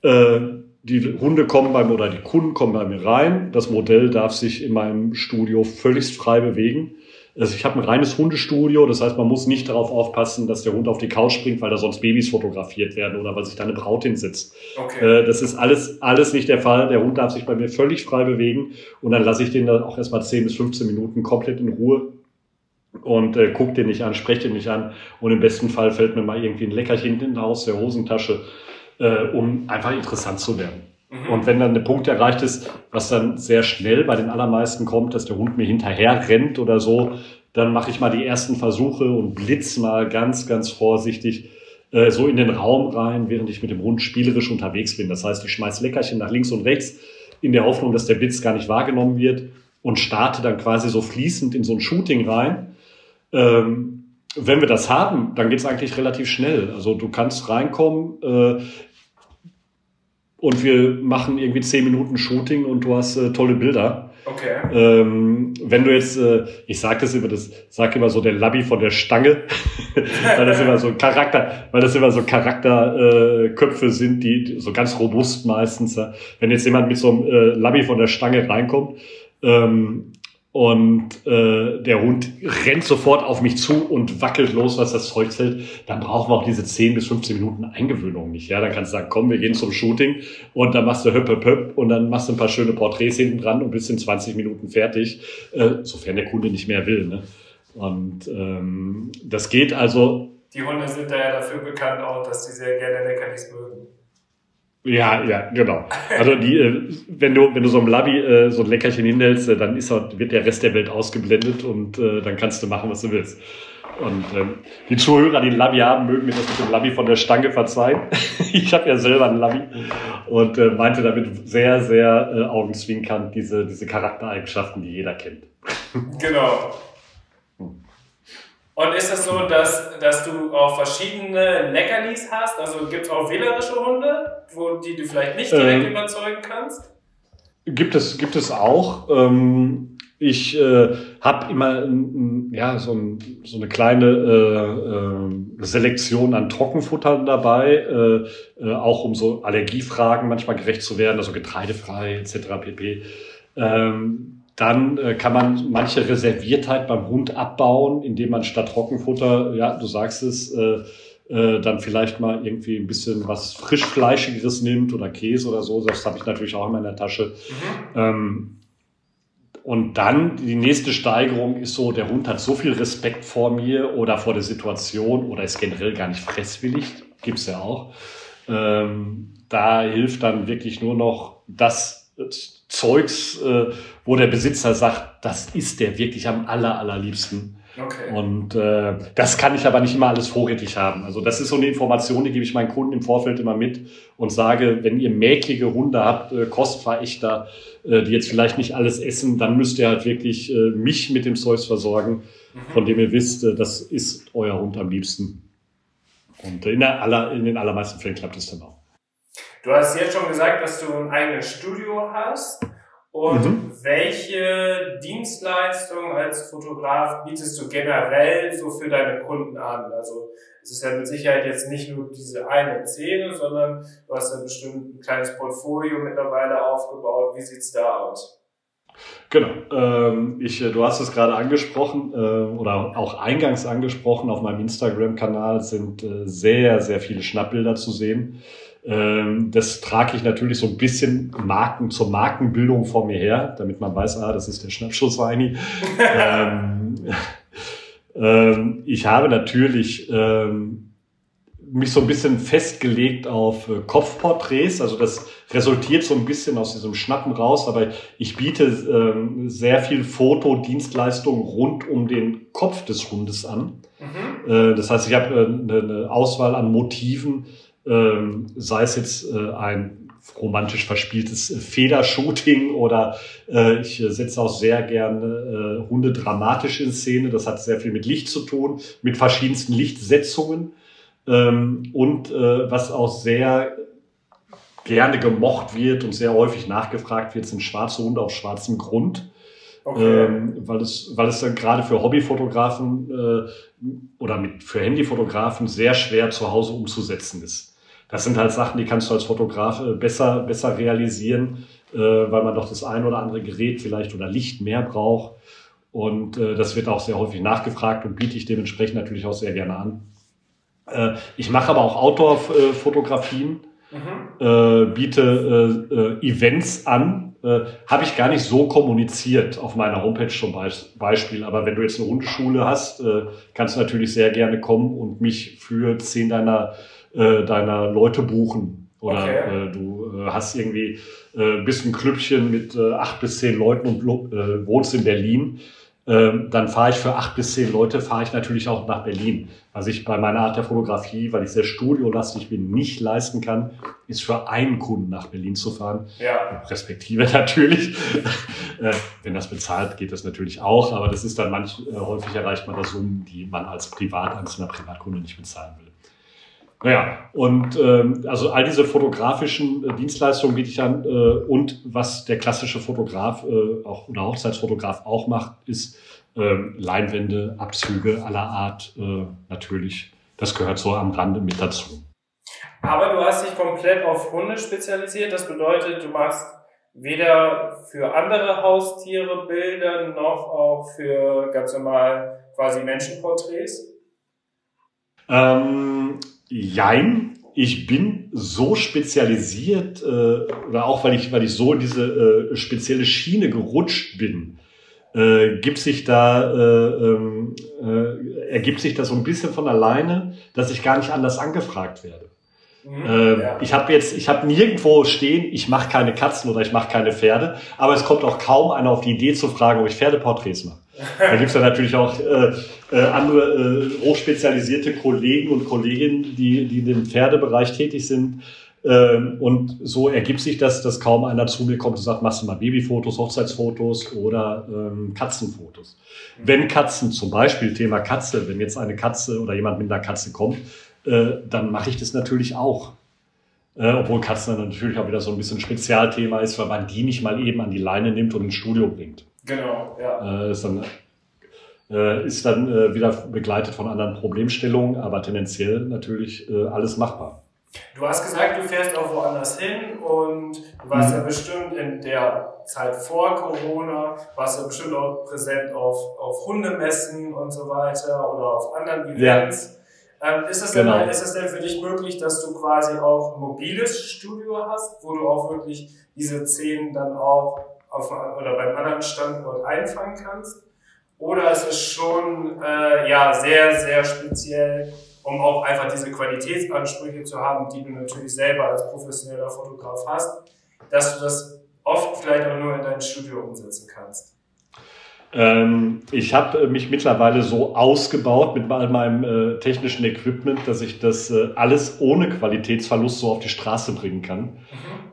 äh, die Hunde kommen beim oder die Kunden kommen bei mir rein. Das Modell darf sich in meinem Studio völlig frei bewegen. Also ich habe ein reines Hundestudio, das heißt, man muss nicht darauf aufpassen, dass der Hund auf die Couch springt, weil da sonst Babys fotografiert werden oder weil sich da eine Braut hinsetzt. Okay. Äh, das ist alles, alles nicht der Fall. Der Hund darf sich bei mir völlig frei bewegen und dann lasse ich den dann auch erstmal 10 bis 15 Minuten komplett in Ruhe und äh, guck den nicht an, spreche den nicht an und im besten Fall fällt mir mal irgendwie ein Leckerchen in aus der Hosentasche äh, um einfach interessant zu werden. Mhm. Und wenn dann der Punkt erreicht ist, was dann sehr schnell bei den allermeisten kommt, dass der Hund mir hinterher rennt oder so, dann mache ich mal die ersten Versuche und blitz mal ganz, ganz vorsichtig äh, so in den Raum rein, während ich mit dem Hund spielerisch unterwegs bin. Das heißt, ich schmeiß Leckerchen nach links und rechts in der Hoffnung, dass der Blitz gar nicht wahrgenommen wird und starte dann quasi so fließend in so ein Shooting rein. Ähm, wenn wir das haben, dann geht es eigentlich relativ schnell. Also du kannst reinkommen äh, und wir machen irgendwie zehn Minuten Shooting und du hast äh, tolle Bilder. Okay. Ähm, wenn du jetzt, äh, ich sag das immer, das sag immer so der Labby von der Stange, weil das immer so Charakter, weil das immer so Charakterköpfe äh, sind, die, die so ganz robust meistens. Ja. Wenn jetzt jemand mit so einem äh, Labby von der Stange reinkommt, ähm, und äh, der Hund rennt sofort auf mich zu und wackelt los, was das Zeug hält, dann brauchen wir auch diese 10 bis 15 Minuten Eingewöhnung nicht. Ja, dann kannst du sagen, komm, wir gehen zum Shooting und dann machst du höpp, höpp, höpp und dann machst du ein paar schöne Porträts hinten dran und bist in 20 Minuten fertig, äh, sofern der Kunde nicht mehr will. Ne? Und ähm, das geht also. Die Hunde sind da ja dafür bekannt auch, dass sie sehr gerne Leckerlis mögen. Ja, ja, genau. Also die, äh, wenn du, wenn du so einem Labby äh, so ein Leckerchen hinhältst, äh, dann ist wird der Rest der Welt ausgeblendet und äh, dann kannst du machen, was du willst. Und ähm, die Zuhörer, die ein Labby haben, mögen mir das mit dem Labby von der Stange verzeihen. ich habe ja selber ein Labby und äh, meinte damit sehr, sehr äh, augenzwinkernd diese, diese Charaktereigenschaften, die jeder kennt. genau. Und ist es so, dass, dass du auch verschiedene Leckerlis hast? Also gibt es auch wählerische Hunde, wo, die du vielleicht nicht direkt ähm, überzeugen kannst? Gibt es, gibt es auch. Ähm, ich äh, habe immer ja, so, ein, so eine kleine äh, äh, Selektion an Trockenfuttern dabei, äh, äh, auch um so Allergiefragen manchmal gerecht zu werden, also getreidefrei etc. pp. Ähm, dann äh, kann man manche Reserviertheit beim Hund abbauen, indem man statt Trockenfutter, ja, du sagst es, äh, äh, dann vielleicht mal irgendwie ein bisschen was frischfleischigeres nimmt oder Käse oder so. Das habe ich natürlich auch in meiner Tasche. Mhm. Ähm, und dann die nächste Steigerung ist so, der Hund hat so viel Respekt vor mir oder vor der Situation oder ist generell gar nicht fresswillig, gibt's ja auch. Ähm, da hilft dann wirklich nur noch das Zeugs, äh, wo der Besitzer sagt, das ist der wirklich am aller, allerliebsten. Okay. Und äh, das kann ich aber nicht immer alles vorrätig haben. Also das ist so eine Information, die gebe ich meinen Kunden im Vorfeld immer mit und sage, wenn ihr mäklige Hunde habt, äh, kostverächter, äh, die jetzt vielleicht nicht alles essen, dann müsst ihr halt wirklich äh, mich mit dem Zeugs versorgen, mhm. von dem ihr wisst, äh, das ist euer Hund am liebsten. Und in, der aller, in den allermeisten Fällen klappt es dann auch. Du hast jetzt schon gesagt, dass du ein eigenes Studio hast. Und mhm. welche Dienstleistung als Fotograf bietest du generell so für deine Kunden an? Also es ist ja mit Sicherheit jetzt nicht nur diese eine Szene, sondern du hast ja bestimmt ein kleines Portfolio mittlerweile aufgebaut. Wie sieht's da aus? Genau. Ähm, ich, äh, du hast es gerade angesprochen äh, oder auch eingangs angesprochen. Auf meinem Instagram-Kanal sind äh, sehr, sehr viele Schnappbilder zu sehen. Ähm, das trage ich natürlich so ein bisschen Marken zur Markenbildung vor mir her, damit man weiß, ah, das ist der Schnappschuss-Weini. ähm, ähm, ich habe natürlich ähm, mich so ein bisschen festgelegt auf äh, Kopfporträts. Also das resultiert so ein bisschen aus diesem Schnappen raus, aber ich biete ähm, sehr viel Fotodienstleistungen rund um den Kopf des Hundes an. Mhm. Äh, das heißt, ich habe äh, eine Auswahl an Motiven, ähm, sei es jetzt äh, ein romantisch verspieltes Federshooting oder äh, ich setze auch sehr gerne äh, Hunde dramatisch in Szene. Das hat sehr viel mit Licht zu tun, mit verschiedensten Lichtsetzungen. Ähm, und äh, was auch sehr gerne gemocht wird und sehr häufig nachgefragt wird, sind schwarze Hunde auf schwarzem Grund. Okay. Ähm, weil es, weil es dann gerade für Hobbyfotografen äh, oder mit, für Handyfotografen sehr schwer zu Hause umzusetzen ist. Das sind halt Sachen, die kannst du als Fotograf äh, besser, besser realisieren, äh, weil man doch das ein oder andere Gerät vielleicht oder Licht mehr braucht. Und äh, das wird auch sehr häufig nachgefragt und biete ich dementsprechend natürlich auch sehr gerne an. Ich mache aber auch Outdoor-Fotografien, mhm. biete Events an. Habe ich gar nicht so kommuniziert auf meiner Homepage zum Beispiel. Aber wenn du jetzt eine Hundeschule hast, kannst du natürlich sehr gerne kommen und mich für zehn deiner, äh, deiner Leute buchen. Oder okay. äh, du äh, hast irgendwie äh, bist ein Klüppchen mit äh, acht bis zehn Leuten und äh, wohnst in Berlin ähm, dann fahre ich für acht bis zehn Leute, fahre ich natürlich auch nach Berlin. Was ich bei meiner Art der Fotografie, weil ich sehr studiolastig bin, nicht leisten kann, ist für einen Kunden nach Berlin zu fahren. Ja. Respektive natürlich. äh, wenn das bezahlt, geht das natürlich auch, aber das ist dann manch, häufig erreicht man da Summen, die man als Privat, einzelner Privatkunde nicht bezahlen will. Naja, und ähm, also all diese fotografischen äh, Dienstleistungen biete ich an. Äh, und was der klassische Fotograf äh, auch, oder Hochzeitsfotograf auch macht, ist ähm, Leinwände, Abzüge aller Art äh, natürlich. Das gehört so am Rande mit dazu. Aber du hast dich komplett auf Hunde spezialisiert. Das bedeutet, du machst weder für andere Haustiere Bilder noch auch für ganz normal quasi Menschenporträts? Ähm, Jein, ich bin so spezialisiert, äh, oder auch weil ich, weil ich so in diese äh, spezielle Schiene gerutscht bin, äh, gibt sich da, äh, ähm, äh, ergibt sich das so ein bisschen von alleine, dass ich gar nicht anders angefragt werde. Mhm, ähm, ja. Ich habe jetzt, ich habe nirgendwo stehen, ich mache keine Katzen oder ich mache keine Pferde, aber es kommt auch kaum einer auf die Idee zu fragen, ob ich Pferdeporträts mache. Da gibt's ja natürlich auch äh, äh, andere äh, hochspezialisierte Kollegen und Kolleginnen, die, die in dem Pferdebereich tätig sind. Ähm, und so ergibt sich das, dass kaum einer zu mir kommt und sagt, machst du mal Babyfotos, Hochzeitsfotos oder ähm, Katzenfotos. Wenn Katzen, zum Beispiel Thema Katze, wenn jetzt eine Katze oder jemand mit einer Katze kommt, äh, dann mache ich das natürlich auch. Äh, obwohl Katzen dann natürlich auch wieder so ein bisschen Spezialthema ist, weil man die nicht mal eben an die Leine nimmt und ins Studio bringt. Genau, ja. Äh, ist dann, äh, ist dann äh, wieder begleitet von anderen Problemstellungen, aber tendenziell natürlich alles machbar. Du hast gesagt, du fährst auch woanders hin und du warst mhm. ja bestimmt in der Zeit vor Corona, warst ja bestimmt auch präsent auf, auf Hundemessen und so weiter oder auf anderen Events. Ja. Ähm, ist, es genau. denn, ist es denn für dich möglich, dass du quasi auch ein mobiles Studio hast, wo du auch wirklich diese Szenen dann auch auf, oder beim anderen Standort einfangen kannst? Oder ist es schon äh, ja, sehr, sehr speziell, um auch einfach diese Qualitätsansprüche zu haben, die du natürlich selber als professioneller Fotograf hast, dass du das oft vielleicht auch nur in deinem Studio umsetzen kannst? Ähm, ich habe mich mittlerweile so ausgebaut mit all meinem äh, technischen Equipment, dass ich das äh, alles ohne Qualitätsverlust so auf die Straße bringen kann. Mhm.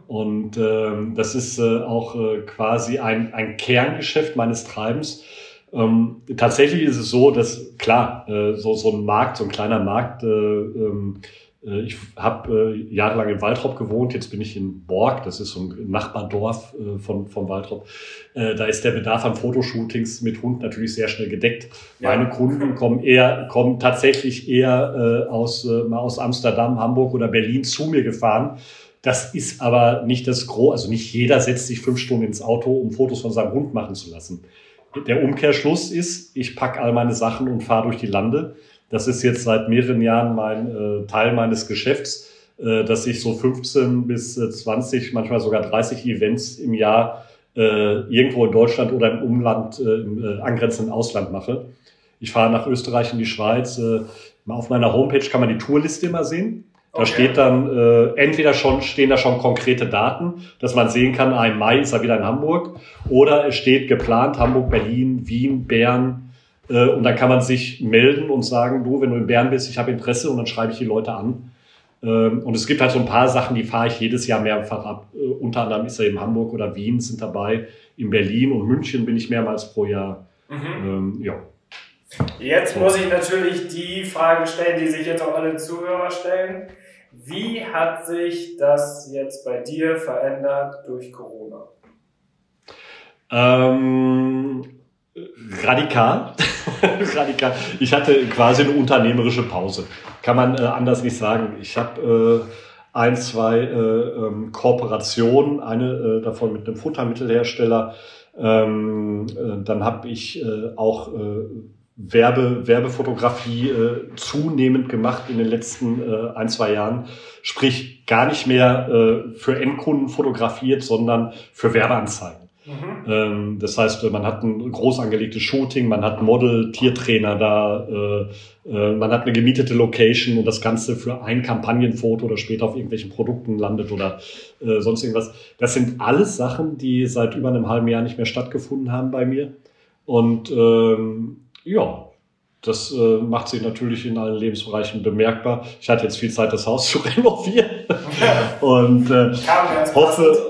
Und ähm, das ist äh, auch äh, quasi ein, ein Kerngeschäft meines Treibens. Ähm, tatsächlich ist es so, dass klar, äh, so, so ein Markt, so ein kleiner Markt, äh, ähm, Äh, ich habe äh, jahrelang in Waldrop gewohnt, jetzt bin ich in Borg, das ist so ein Nachbardorf äh, von, von Waldrop. Äh, da ist der Bedarf an Fotoshootings mit Hund natürlich sehr schnell gedeckt. Ja. Meine Kunden kommen eher, kommen tatsächlich eher äh, aus, äh, mal aus Amsterdam, Hamburg oder Berlin zu mir gefahren. Das ist aber nicht das Gros, also nicht jeder setzt sich fünf Stunden ins Auto, um Fotos von seinem Hund machen zu lassen. Der Umkehrschluss ist, ich packe all meine Sachen und fahre durch die Lande das ist jetzt seit mehreren Jahren mein äh, Teil meines Geschäfts, äh, dass ich so 15 bis 20, äh, manchmal sogar 30 Events im Jahr äh, irgendwo in Deutschland oder im Umland, äh, im äh, angrenzenden Ausland mache. Ich fahre nach Österreich in die Schweiz. Äh, auf meiner Homepage kann man die Tourliste immer sehen. Da okay. steht dann äh, entweder schon stehen da schon konkrete Daten, dass man sehen kann, ah, im Mai ist er wieder in Hamburg, oder es steht geplant Hamburg, Berlin, Wien, Bern, und dann kann man sich melden und sagen, du, wenn du in Bern bist, ich habe Interesse und dann schreibe ich die Leute an. Ähm, und es gibt halt so ein paar Sachen, die fahre ich jedes Jahr mehrfach ab. Äh, unter anderem ist er in Hamburg oder Wien sind dabei. In Berlin und München bin ich mehrmals pro Jahr. Mhm. Ähm, ja. Jetzt muss ich natürlich die Frage stellen, die sich jetzt auch alle Zuhörer stellen. Wie hat sich das jetzt bei dir verändert durch Corona? Ähm, radikal. radikal. Ich hatte quasi eine unternehmerische Pause. Kann man äh, anders nicht sagen. Ich habe äh, ein, zwei äh, ähm, Kooperationen, eine äh, davon mit einem Futtermittelhersteller. Ähm, äh, dann habe ich äh, auch Werbe, Werbefotografie äh, zunehmend gemacht in den letzten äh, ein, zwei Jahren. Sprich, gar nicht mehr äh, für Endkunden fotografiert, sondern für Werbeanzeigen. Mhm. Ähm, das heißt, man hat ein groß angelegtes Shooting, man hat Model, Tiertrainer da, äh, äh, man hat eine gemietete Location und das Ganze für ein Kampagnenfoto oder später auf irgendwelchen Produkten landet oder äh, sonst irgendwas. Das sind alles Sachen, die seit über einem halben Jahr nicht mehr stattgefunden haben bei mir. Und ähm, ja, das äh, macht sich natürlich in allen Lebensbereichen bemerkbar. Ich hatte jetzt viel Zeit, das Haus zu renovieren und äh, hoffe,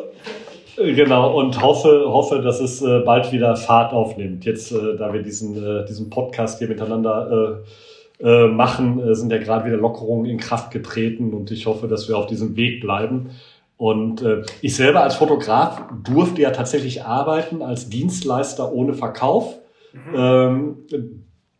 Genau, und hoffe, hoffe, dass es äh, bald wieder Fahrt aufnimmt. Jetzt, äh, da wir diesen, äh, diesen Podcast hier miteinander äh, äh, machen, äh, sind ja gerade wieder Lockerungen in Kraft getreten und ich hoffe, dass wir auf diesem Weg bleiben. Und ich selber als Fotograf durfte ja tatsächlich arbeiten als Dienstleister ohne Verkauf. Mhm. Ähm,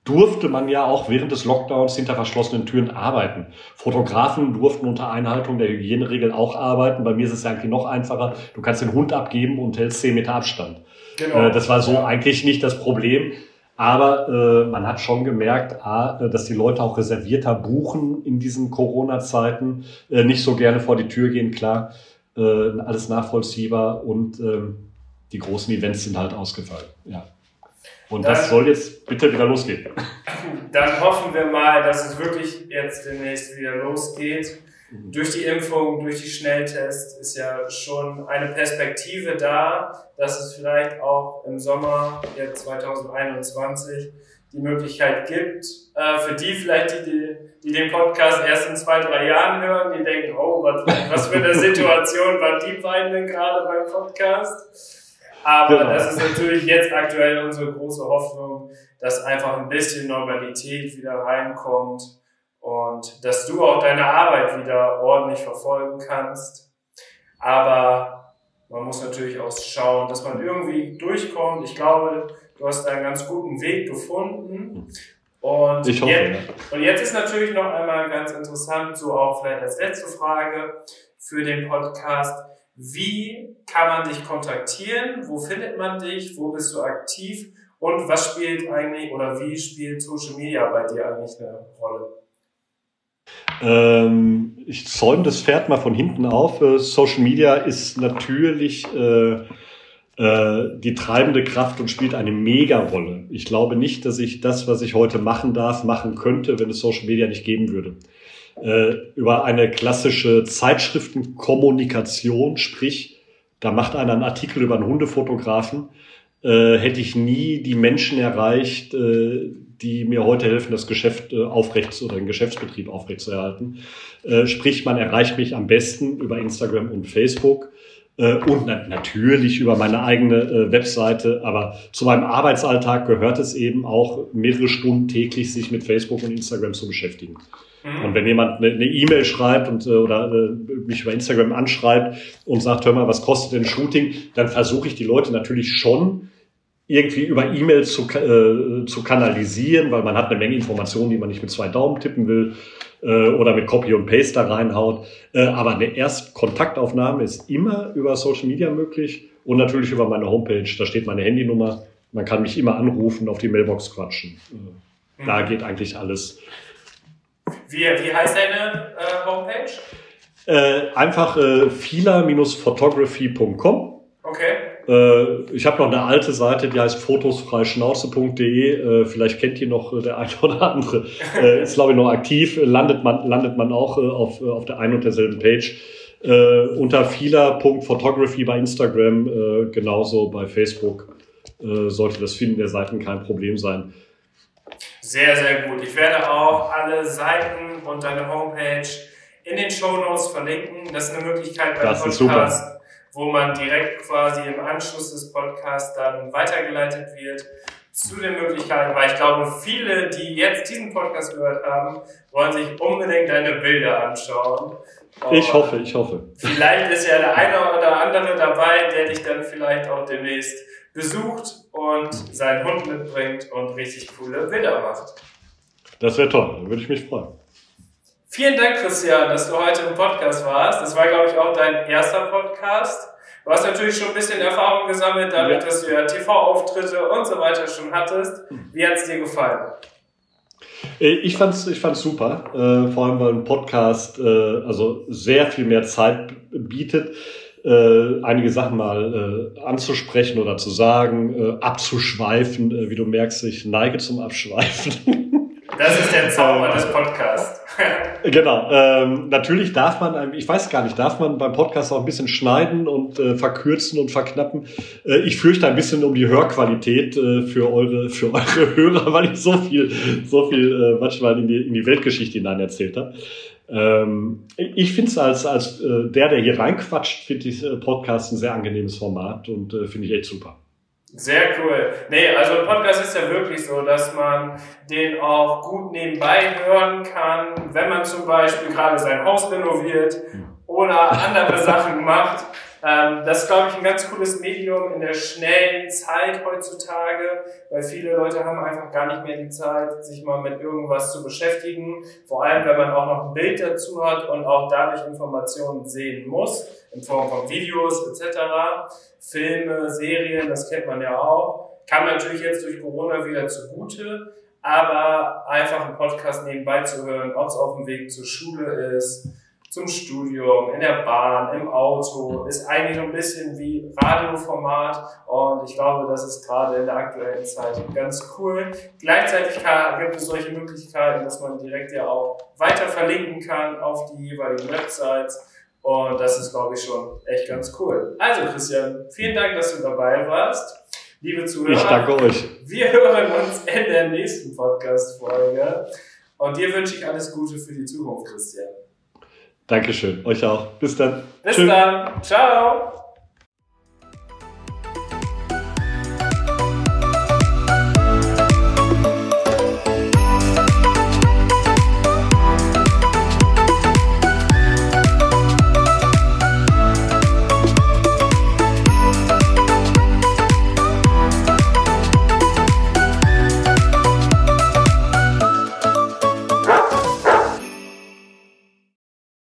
durfte man ja auch während des Lockdowns hinter verschlossenen Türen arbeiten. Fotografen durften unter Einhaltung der Hygieneregel auch arbeiten. Bei mir ist es ja eigentlich noch einfacher. Du kannst den Hund abgeben und hältst 10 Meter Abstand. Genau. Äh, das war so eigentlich nicht das Problem. Aber äh, man hat schon gemerkt, A, dass die Leute auch reservierter buchen in diesen Corona-Zeiten, äh, nicht so gerne vor die Tür gehen, klar, äh, alles nachvollziehbar und äh, die großen Events sind halt ausgefallen. Ja. Und dann, das soll jetzt bitte wieder losgehen. Dann hoffen wir mal, dass es wirklich jetzt demnächst wieder losgeht. Mhm. Durch die Impfung, durch die Schnelltests ist ja schon eine Perspektive da, dass es vielleicht auch im Sommer jetzt 2021 die Möglichkeit gibt, äh, für die vielleicht, die, die den Podcast erst in zwei, drei Jahren hören, die denken, oh, was, was für eine Situation waren die beiden denn gerade beim Podcast? Aber genau. das ist natürlich jetzt aktuell unsere große Hoffnung, dass einfach ein bisschen Normalität wieder reinkommt und dass du auch deine Arbeit wieder ordentlich verfolgen kannst. Aber man muss natürlich auch schauen, dass man irgendwie durchkommt. Ich glaube, du hast einen ganz guten Weg gefunden. Und, ich hoffe, jetzt, ja. und jetzt ist natürlich noch einmal ganz interessant, so auch vielleicht als letzte Frage für den Podcast. Wie kann man dich kontaktieren? Wo findet man dich? Wo bist du aktiv? Und was spielt eigentlich oder wie spielt Social Media bei dir eigentlich eine Rolle? Ähm, ich zäume das Pferd mal von hinten auf. Äh, Social Media ist natürlich äh, die treibende Kraft und spielt eine Mega-Rolle. Ich glaube nicht, dass ich das, was ich heute machen darf, machen könnte, wenn es Social Media nicht geben würde äh, über eine klassische Zeitschriftenkommunikation, sprich, da macht einer einen Artikel über einen Hundefotografen, äh, hätte ich nie die Menschen erreicht, äh, die mir heute helfen, das Geschäft äh, aufrecht oder den Geschäftsbetrieb aufrechtzuerhalten. Äh, sprich, man erreicht mich am besten über Instagram und Facebook. Äh, und na natürlich über meine eigene äh, Webseite. Aber zu meinem Arbeitsalltag gehört es eben auch mehrere Stunden täglich, sich mit Facebook und Instagram zu beschäftigen. Mhm. Und wenn jemand eine E-Mail schreibt und, äh, oder mich über Instagram anschreibt und sagt, hör mal, was kostet denn Shooting, dann versuche ich die Leute natürlich schon irgendwie über E-Mail zu, äh, zu kanalisieren, weil man hat eine Menge Informationen, die man nicht mit zwei Daumen tippen will äh, oder mit Copy und Paste da reinhaut. Äh, aber eine Erstkontaktaufnahme ist immer über Social Media möglich und natürlich über meine Homepage. Da steht meine Handynummer. Man kann mich immer anrufen, auf die Mailbox quatschen. Äh, da mhm. geht eigentlich alles. Wie, wie heißt deine äh, Homepage? Äh, einfach äh, fila-photography.com. Okay. Äh, ich habe noch eine alte Seite, die heißt fotosfreischnauze.de. Äh, vielleicht kennt ihr noch äh, der eine oder andere. ist, glaube ich, noch aktiv. Landet man, landet man auch auf, auf der einen und derselben Page. unter fila.photography bei Instagram, genauso bei Facebook sollte das Finden der Seiten kein Problem sein. Sehr, sehr gut. Ich werde auch alle Seiten und deine Homepage in den Show Notes verlinken. Das ist eine Möglichkeit beim das Podcast. Ist super wo man direkt quasi im Anschluss des Podcasts dann weitergeleitet wird zu den Möglichkeiten, weil ich glaube, viele, die jetzt diesen Podcast gehört haben, wollen sich unbedingt deine Bilder anschauen. Und ich hoffe, ich hoffe. Vielleicht ist ja der eine oder andere dabei, der dich dann vielleicht auch demnächst besucht und seinen Hund mitbringt und richtig coole Bilder macht. Das wäre toll, dann würde ich mich freuen. Vielen Dank, Christian, dass du heute im Podcast warst. Das war, glaube ich, auch dein erster Podcast. Du hast natürlich schon ein bisschen Erfahrung gesammelt, dadurch, ja. dass du ja TV-Auftritte und so weiter schon hattest. Wie hat es dir gefallen? Äh, ich fand's, ich fand's super, äh, vor allem weil ein Podcast äh, also sehr viel mehr Zeit bietet, äh, einige Sachen mal äh, anzusprechen oder zu sagen, äh, abzuschweifen. Äh, wie du merkst, ich neige zum Abschweifen. Das ist der Zauber des Podcasts. genau. Ähm, natürlich darf man, ich weiß gar nicht, darf man beim Podcast auch ein bisschen schneiden und äh, verkürzen und verknappen. Äh, ich fürchte ein bisschen um die Hörqualität äh, für eure für eure Hörer, weil ich so viel so viel äh, manchmal in die, in die Weltgeschichte hinein erzählt habe. Ähm, ich finde es als als äh, der, der hier reinquatscht, finde ich äh, Podcast ein sehr angenehmes Format und finde ich echt super. Sehr cool. Nee, also ein Podcast ist ja wirklich so, dass man den auch gut nebenbei hören kann, wenn man zum Beispiel gerade sein Haus renoviert oder andere Sachen macht. Ähm, das ist, glaube ich, ein ganz cooles Medium in der schnellen Zeit heutzutage, weil viele Leute haben einfach gar nicht mehr die Zeit, sich mal mit irgendwas zu beschäftigen. Vor allem, wenn man auch noch ein Bild dazu hat und auch dadurch Informationen sehen muss, in Form von Videos etc. Filme, Serien, das kennt man ja auch. Kam natürlich jetzt durch Corona wieder zugute, aber einfach einen Podcast nebenbei zu hören, ob es auf dem Weg zur Schule ist, zum Studium, in der Bahn, im Auto, ist eigentlich so ein bisschen wie Radioformat und ich glaube, das ist gerade in der aktuellen Zeit ganz cool. Gleichzeitig gibt es solche Möglichkeiten, dass man direkt ja auch weiter verlinken kann auf die jeweiligen Websites und das ist, glaube ich, schon echt ganz cool. Also Christian, vielen Dank, dass du dabei warst. Liebe Zuhörer, ich danke euch. Wir hören uns in der nächsten Podcast-Folge und dir wünsche ich alles Gute für die Zukunft, Christian. Dankeschön. Euch auch. Bis dann. Bis Tschüss. dann. Ciao.